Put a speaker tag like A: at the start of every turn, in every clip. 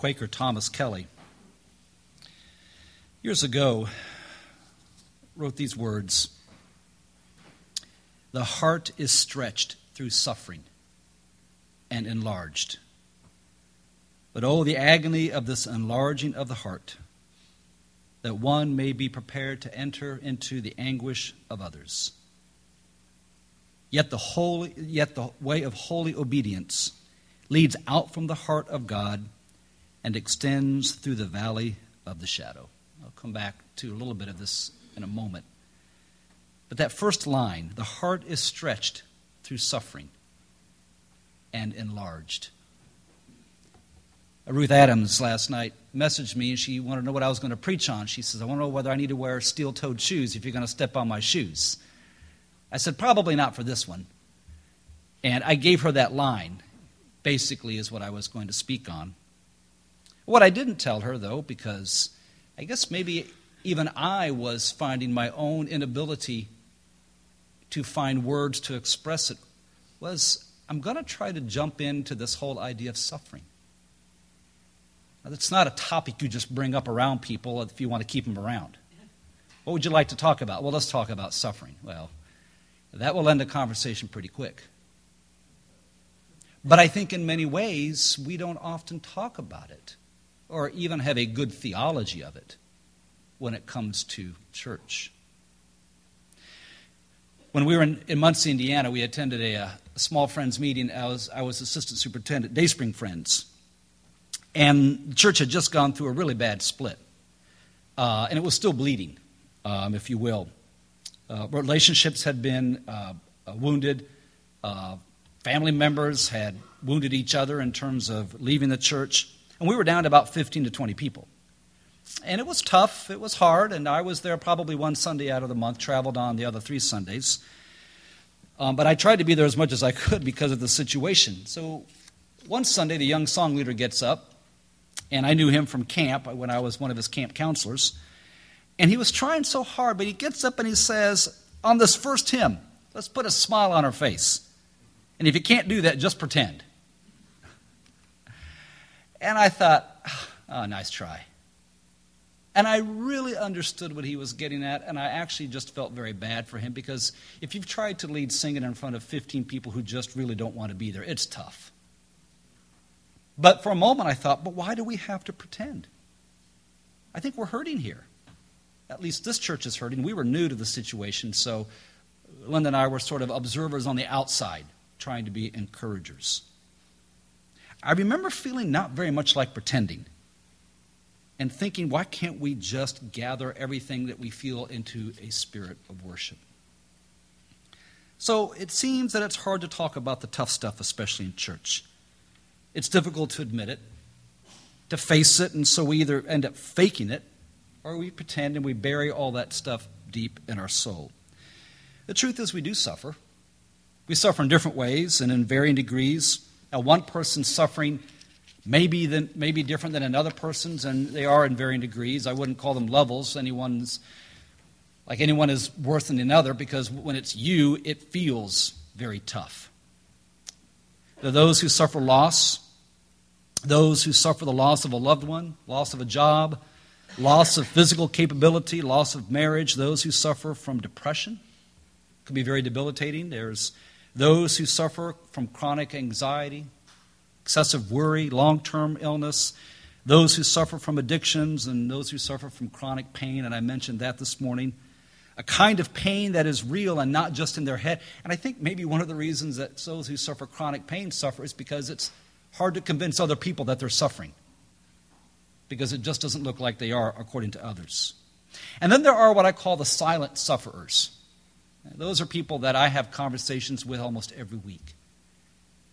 A: Quaker Thomas Kelly, years ago, wrote these words The heart is stretched through suffering and enlarged. But oh, the agony of this enlarging of the heart, that one may be prepared to enter into the anguish of others. Yet the, holy, yet the way of holy obedience leads out from the heart of God and extends through the valley of the shadow. I'll come back to a little bit of this in a moment. But that first line, the heart is stretched through suffering and enlarged. Uh, Ruth Adams last night messaged me and she wanted to know what I was going to preach on. She says, I want to know whether I need to wear steel toed shoes if you're going to step on my shoes. I said, probably not for this one. And I gave her that line, basically, is what I was going to speak on. What I didn't tell her, though, because I guess maybe even I was finding my own inability to find words to express it, was I'm going to try to jump into this whole idea of suffering. Now, that's not a topic you just bring up around people if you want to keep them around. What would you like to talk about? Well, let's talk about suffering. Well, that will end the conversation pretty quick. But I think in many ways, we don't often talk about it or even have a good theology of it when it comes to church. When we were in, in Muncie, Indiana, we attended a, a, small friends meeting. I was, I was assistant superintendent, Dayspring Friends. And the church had just gone through a really bad split. Uh, and it was still bleeding, um, if you will. Uh, relationships had been uh, wounded. Uh, family members had wounded each other in terms of leaving the church. And we were down to about 15 to 20 people. And it was tough, it was hard, and I was there probably one Sunday out of the month, traveled on the other three Sundays. Um, but I tried to be there as much as I could because of the situation. So one Sunday, the young song leader gets up, and I knew him from camp when I was one of his camp counselors. And he was trying so hard, but he gets up and he says, On this first hymn, let's put a smile on our face. And if you can't do that, just pretend. And I thought, ah, oh, nice try. And I really understood what he was getting at, and I actually just felt very bad for him because if you've tried to lead singing in front of 15 people who just really don't want to be there, it's tough. But for a moment I thought, but why do we have to pretend? I think we're hurting here at least this church is hurting. We were new to the situation, so Linda and I were sort of observers on the outside, trying to be encouragers. I remember feeling not very much like pretending and thinking, why can't we just gather everything that we feel into a spirit of worship? So it seems that it's hard to talk about the tough stuff, especially in church. It's difficult to admit it, to face it, and so we either end up faking it or we pretend and we bury all that stuff deep in our soul. The truth is, we do suffer. We suffer in different ways and in varying degrees. Now, one person's suffering may be, may be different than another person's, and they are in varying degrees. I wouldn't call them levels. Anyone's like anyone is worse than another because when it's you, it feels very tough. There are those who suffer loss, those who suffer the loss of a loved one, loss of a job, loss of physical capability, loss of marriage, those who suffer from depression can be very debilitating. There's those who suffer from chronic anxiety, excessive worry, long term illness, those who suffer from addictions, and those who suffer from chronic pain. And I mentioned that this morning. A kind of pain that is real and not just in their head. And I think maybe one of the reasons that those who suffer chronic pain suffer is because it's hard to convince other people that they're suffering because it just doesn't look like they are according to others. And then there are what I call the silent sufferers. Those are people that I have conversations with almost every week.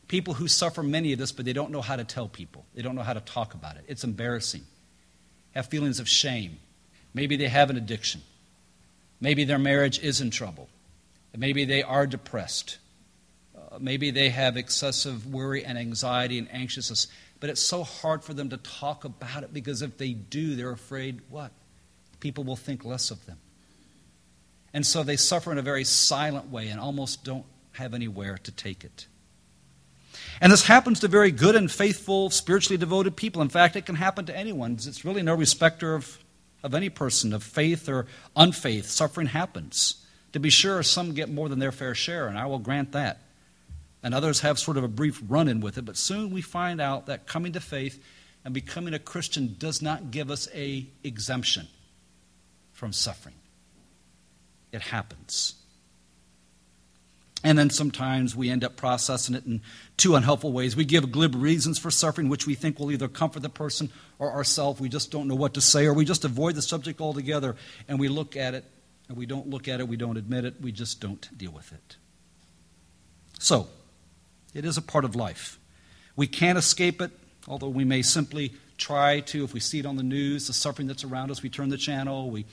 A: People who suffer many of this, but they don't know how to tell people. They don't know how to talk about it. It's embarrassing. Have feelings of shame. Maybe they have an addiction. Maybe their marriage is in trouble. Maybe they are depressed. Uh, maybe they have excessive worry and anxiety and anxiousness. But it's so hard for them to talk about it because if they do, they're afraid what? People will think less of them. And so they suffer in a very silent way and almost don't have anywhere to take it. And this happens to very good and faithful, spiritually devoted people. In fact, it can happen to anyone. It's really no respecter of, of any person, of faith or unfaith. Suffering happens. To be sure, some get more than their fair share, and I will grant that. And others have sort of a brief run in with it, but soon we find out that coming to faith and becoming a Christian does not give us a exemption from suffering. It happens. And then sometimes we end up processing it in two unhelpful ways. We give glib reasons for suffering, which we think will either comfort the person or ourselves. We just don't know what to say, or we just avoid the subject altogether and we look at it, and we don't look at it, we don't admit it, we just don't deal with it. So, it is a part of life. We can't escape it, although we may simply try to, if we see it on the news, the suffering that's around us, we turn the channel, we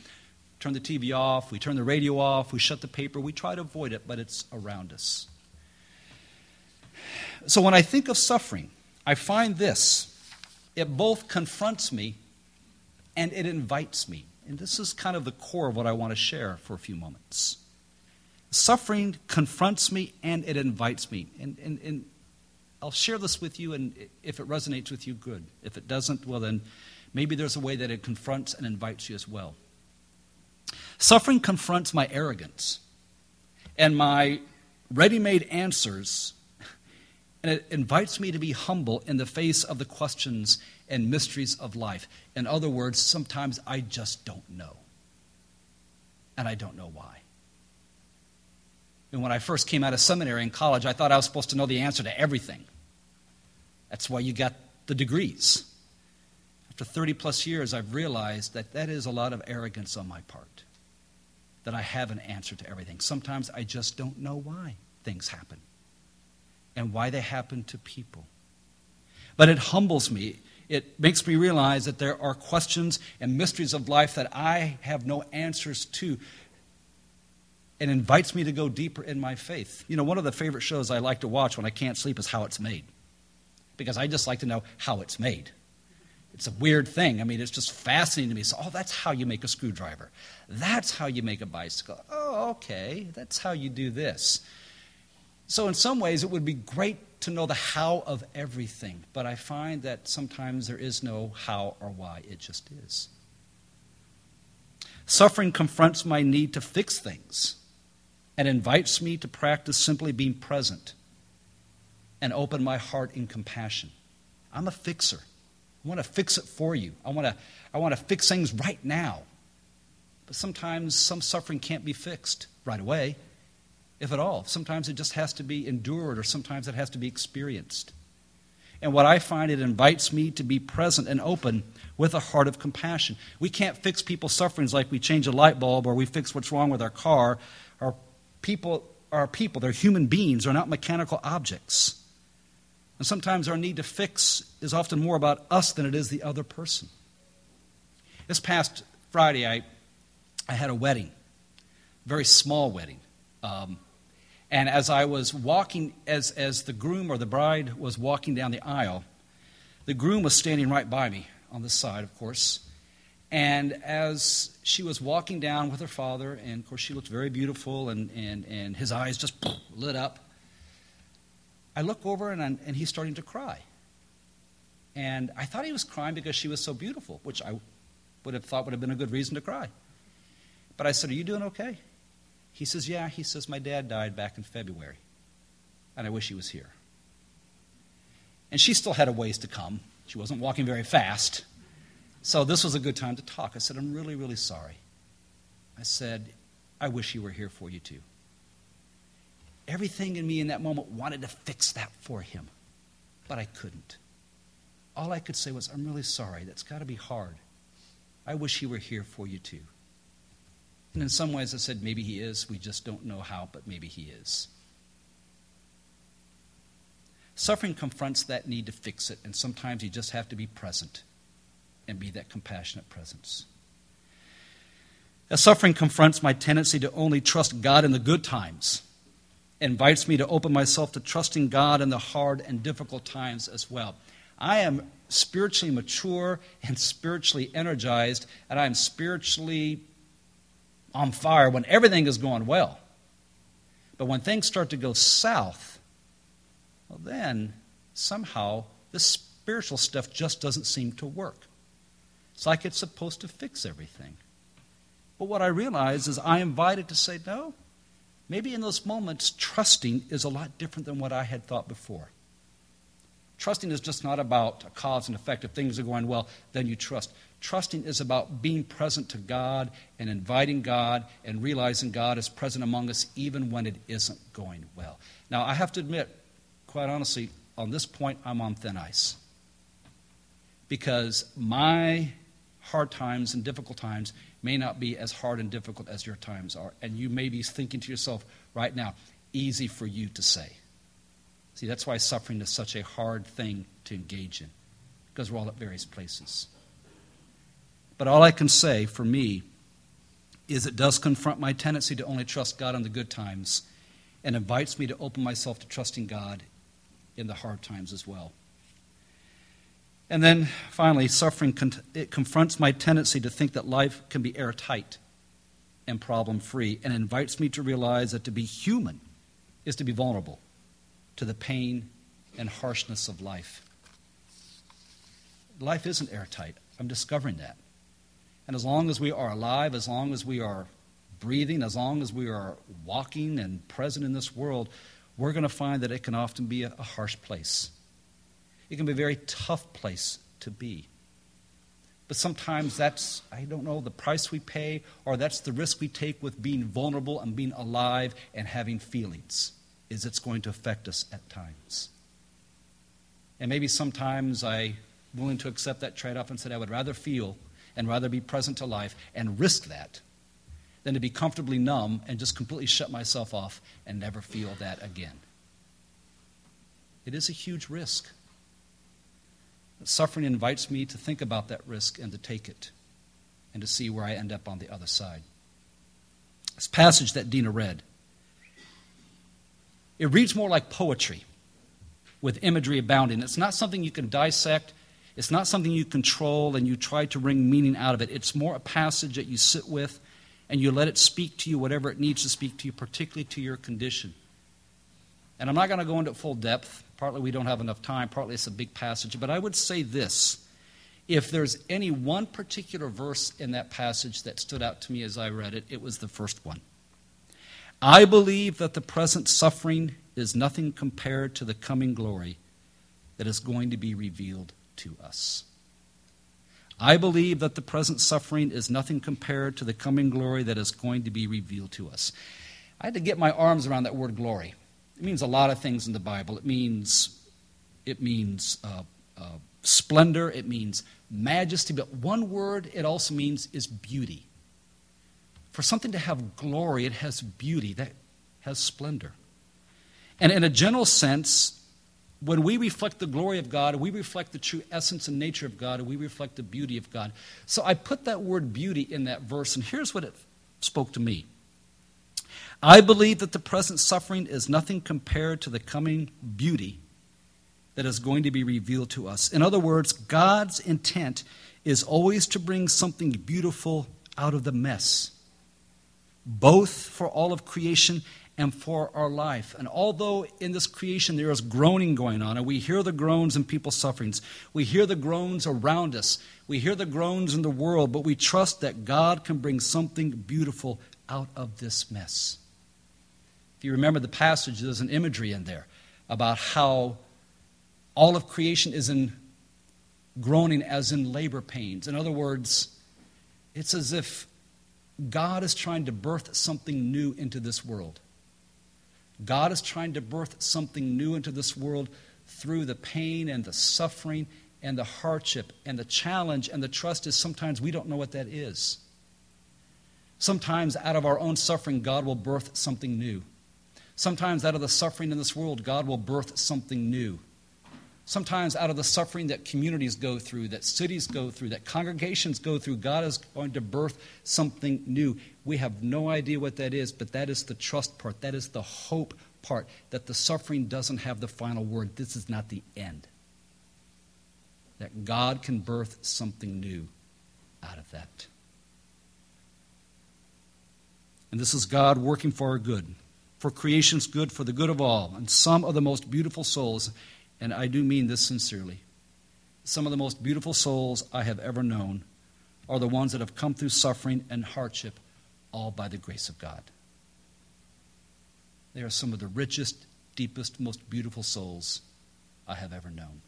A: turn the TV off, we turn the radio off, we shut the paper, we try to avoid it, but it's around us. So when I think of suffering, I find this it both confronts me and it invites me. And this is kind of the core of what I want to share for a few moments. Suffering confronts me and it invites me. And, and, and I'll share this with you, and if it resonates with you, good. If it doesn't, well, then maybe there's a way that it confronts and invites you as well. Suffering confronts my arrogance and my ready made answers, and it invites me to be humble in the face of the questions and mysteries of life. In other words, sometimes I just don't know. And I don't know why. And when I first came out of seminary in college, I thought I was supposed to know the answer to everything. That's why you got the degrees. After 30 plus years, I've realized that that is a lot of arrogance on my part that I have an answer to everything. Sometimes I just don't know why things happen and why they happen to people. But it humbles me. It makes me realize that there are questions and mysteries of life that I have no answers to and invites me to go deeper in my faith. You know, one of the favorite shows I like to watch when I can't sleep is How It's Made because I just like to know how it's made. It's a weird thing. I mean, it's just fascinating to me. So, oh, that's how you make a screwdriver. That's how you make a bicycle. Oh, okay. That's how you do this. So, in some ways, it would be great to know the how of everything, but I find that sometimes there is no how or why. It just is. Suffering confronts my need to fix things and invites me to practice simply being present and open my heart in compassion. I'm a fixer. I want to fix it for you. I want to, I want to fix things right now. But sometimes some suffering can't be fixed right away, if at all. Sometimes it just has to be endured, or sometimes it has to be experienced. And what I find, it invites me to be present and open with a heart of compassion. We can't fix people's sufferings like we change a light bulb or we fix what's wrong with our car. Our people are people, they're human beings, they're not mechanical objects. And sometimes our need to fix is often more about us than it is the other person. This past Friday, I, I had a wedding, a very small wedding. Um, and as I was walking, as, as the groom or the bride was walking down the aisle, the groom was standing right by me on this side, of course. And as she was walking down with her father, and of course she looked very beautiful, and, and, and his eyes just lit up, I look over and, I'm, and he's starting to cry. And I thought he was crying because she was so beautiful, which I would have thought would have been a good reason to cry. But I said, Are you doing okay? He says, Yeah. He says, My dad died back in February, and I wish he was here. And she still had a ways to come. She wasn't walking very fast. So this was a good time to talk. I said, I'm really, really sorry. I said, I wish he were here for you too. Everything in me in that moment wanted to fix that for him, but I couldn't. All I could say was, I'm really sorry. That's got to be hard. I wish he were here for you too. And in some ways, I said, maybe he is. We just don't know how, but maybe he is. Suffering confronts that need to fix it, and sometimes you just have to be present and be that compassionate presence. As suffering confronts my tendency to only trust God in the good times invites me to open myself to trusting God in the hard and difficult times as well. I am spiritually mature and spiritually energized, and I'm spiritually on fire when everything is going well. But when things start to go south, well, then somehow the spiritual stuff just doesn't seem to work. It's like it's supposed to fix everything. But what I realize is I am invited to say, no, maybe in those moments, trusting is a lot different than what I had thought before. Trusting is just not about a cause and effect. If things are going well, then you trust. Trusting is about being present to God and inviting God and realizing God is present among us even when it isn't going well. Now, I have to admit, quite honestly, on this point, I'm on thin ice. Because my hard times and difficult times may not be as hard and difficult as your times are. And you may be thinking to yourself right now, easy for you to say. See, that's why suffering is such a hard thing to engage in, because we're all at various places. But all I can say for me is it does confront my tendency to only trust God in the good times and invites me to open myself to trusting God in the hard times as well. And then finally, suffering it confronts my tendency to think that life can be airtight and problem free and invites me to realize that to be human is to be vulnerable to the pain and harshness of life. Life isn't airtight. I'm discovering that. And as long as we are alive, as long as we are breathing, as long as we are walking and present in this world, we're going to find that it can often be a, a harsh place. It can be a very tough place to be. But sometimes that's, I don't know, the price we pay, or that's the risk we take with being vulnerable and being alive and having feelings, is it's going to affect us at times. And maybe sometimes I'm willing to accept that trade off and said I would rather feel and rather be present to life and risk that than to be comfortably numb and just completely shut myself off and never feel that again. It is a huge risk. Suffering invites me to think about that risk and to take it and to see where I end up on the other side. This passage that Dina read, it reads more like poetry with imagery abounding. It's not something you can dissect, it's not something you control and you try to wring meaning out of it. It's more a passage that you sit with and you let it speak to you whatever it needs to speak to you, particularly to your condition. And I'm not going to go into full depth. Partly we don't have enough time, partly it's a big passage. But I would say this if there's any one particular verse in that passage that stood out to me as I read it, it was the first one. I believe that the present suffering is nothing compared to the coming glory that is going to be revealed to us. I believe that the present suffering is nothing compared to the coming glory that is going to be revealed to us. I had to get my arms around that word glory. It means a lot of things in the Bible. It means, it means uh, uh, splendor, it means majesty, but one word it also means is beauty. For something to have glory, it has beauty, that has splendor. And in a general sense, when we reflect the glory of God, we reflect the true essence and nature of God, and we reflect the beauty of God. So I put that word beauty in that verse, and here's what it spoke to me. I believe that the present suffering is nothing compared to the coming beauty that is going to be revealed to us. In other words, God's intent is always to bring something beautiful out of the mess, both for all of creation and for our life. And although in this creation there is groaning going on, and we hear the groans in people's sufferings, we hear the groans around us, we hear the groans in the world, but we trust that God can bring something beautiful out of this mess. If you remember the passage, there's an imagery in there about how all of creation is in groaning as in labor pains. In other words, it's as if God is trying to birth something new into this world. God is trying to birth something new into this world through the pain and the suffering and the hardship and the challenge and the trust is sometimes we don't know what that is. Sometimes out of our own suffering, God will birth something new. Sometimes out of the suffering in this world, God will birth something new. Sometimes out of the suffering that communities go through, that cities go through, that congregations go through, God is going to birth something new. We have no idea what that is, but that is the trust part. That is the hope part, that the suffering doesn't have the final word. This is not the end. That God can birth something new out of that. And this is God working for our good for creation's good, for the good of all, and some of the most beautiful souls and I do mean this sincerely, some of the most beautiful souls I have ever known are the ones that have come through suffering and hardship all by the grace of God. They are some of the richest, deepest, most beautiful souls I have ever known.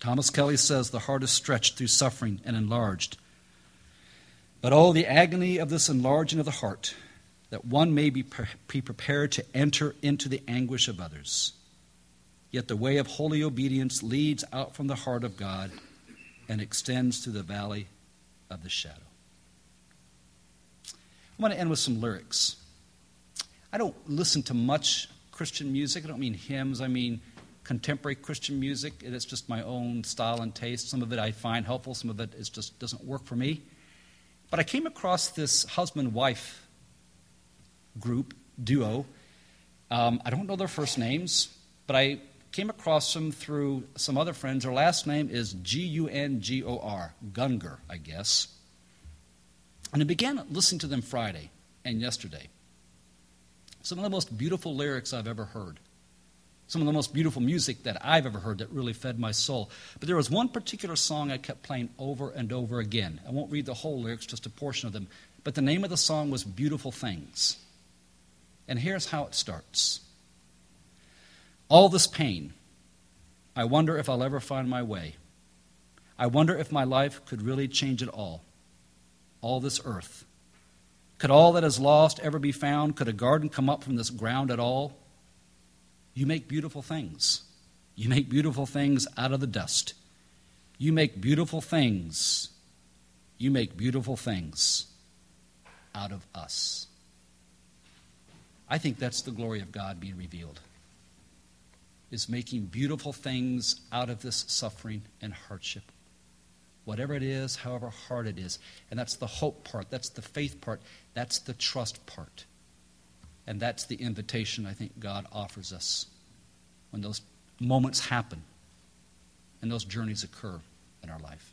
A: Thomas Kelly says the heart is stretched through suffering and enlarged. But oh, the agony of this enlarging of the heart, that one may be, pre- be prepared to enter into the anguish of others. Yet the way of holy obedience leads out from the heart of God and extends to the valley of the shadow. I want to end with some lyrics. I don't listen to much Christian music. I don't mean hymns, I mean contemporary Christian music. It's just my own style and taste. Some of it I find helpful, some of it just doesn't work for me. But I came across this husband wife group, duo. Um, I don't know their first names, but I came across them through some other friends. Their last name is G U N G O R, Gungor, I guess. And I began listening to them Friday and yesterday. Some of the most beautiful lyrics I've ever heard. Some of the most beautiful music that I've ever heard that really fed my soul. But there was one particular song I kept playing over and over again. I won't read the whole lyrics, just a portion of them. But the name of the song was Beautiful Things. And here's how it starts All this pain, I wonder if I'll ever find my way. I wonder if my life could really change it all. All this earth. Could all that is lost ever be found? Could a garden come up from this ground at all? You make beautiful things. You make beautiful things out of the dust. You make beautiful things. You make beautiful things out of us. I think that's the glory of God being revealed. Is making beautiful things out of this suffering and hardship. Whatever it is, however hard it is. And that's the hope part, that's the faith part, that's the trust part. And that's the invitation I think God offers us when those moments happen and those journeys occur in our life.